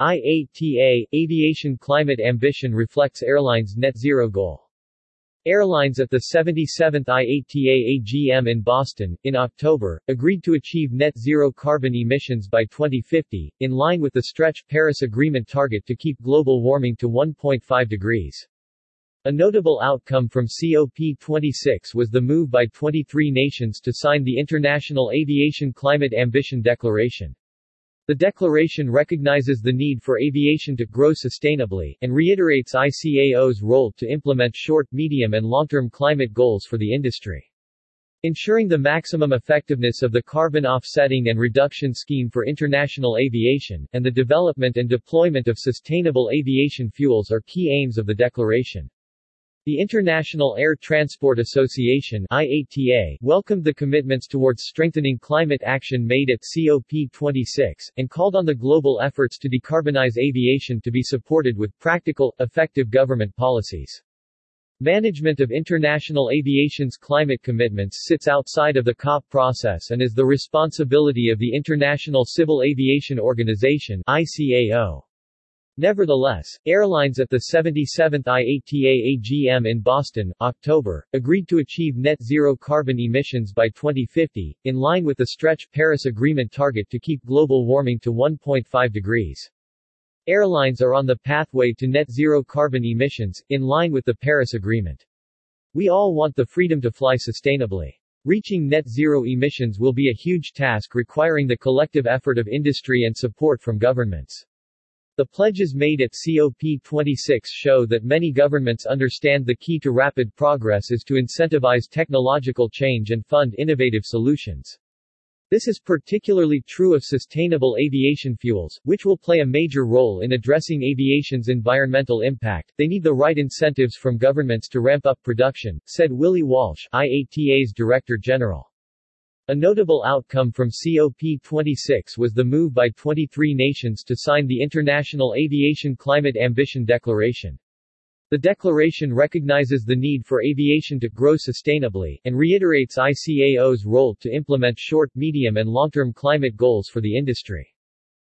IATA, Aviation Climate Ambition reflects airlines' net zero goal. Airlines at the 77th IATA AGM in Boston, in October, agreed to achieve net zero carbon emissions by 2050, in line with the stretch Paris Agreement target to keep global warming to 1.5 degrees. A notable outcome from COP26 was the move by 23 nations to sign the International Aviation Climate Ambition Declaration. The declaration recognizes the need for aviation to grow sustainably, and reiterates ICAO's role to implement short, medium and long-term climate goals for the industry. Ensuring the maximum effectiveness of the carbon offsetting and reduction scheme for international aviation, and the development and deployment of sustainable aviation fuels are key aims of the declaration. The International Air Transport Association IATA welcomed the commitments towards strengthening climate action made at COP26, and called on the global efforts to decarbonize aviation to be supported with practical, effective government policies. Management of international aviation's climate commitments sits outside of the COP process and is the responsibility of the International Civil Aviation Organization ICAO. Nevertheless, airlines at the 77th IATA AGM in Boston, October, agreed to achieve net zero carbon emissions by 2050, in line with the stretch Paris Agreement target to keep global warming to 1.5 degrees. Airlines are on the pathway to net zero carbon emissions, in line with the Paris Agreement. We all want the freedom to fly sustainably. Reaching net zero emissions will be a huge task requiring the collective effort of industry and support from governments. The pledges made at COP26 show that many governments understand the key to rapid progress is to incentivize technological change and fund innovative solutions. This is particularly true of sustainable aviation fuels, which will play a major role in addressing aviation's environmental impact. They need the right incentives from governments to ramp up production, said Willie Walsh, IATA's Director General. A notable outcome from COP26 was the move by 23 nations to sign the International Aviation Climate Ambition Declaration. The declaration recognizes the need for aviation to grow sustainably, and reiterates ICAO's role to implement short, medium and long-term climate goals for the industry.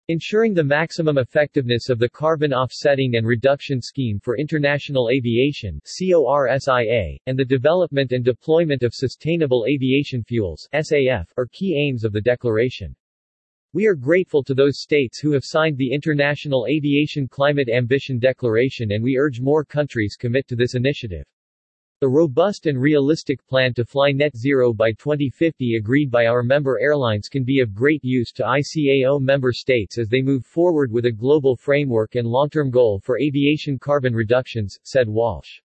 Ensuring the maximum effectiveness of the Carbon Offsetting and Reduction Scheme for International Aviation CORSIA, and the development and deployment of sustainable aviation fuels SAF, are key aims of the declaration. We are grateful to those states who have signed the International Aviation Climate Ambition Declaration and we urge more countries commit to this initiative. The robust and realistic plan to fly net zero by 2050 agreed by our member airlines can be of great use to ICAO member states as they move forward with a global framework and long-term goal for aviation carbon reductions, said Walsh.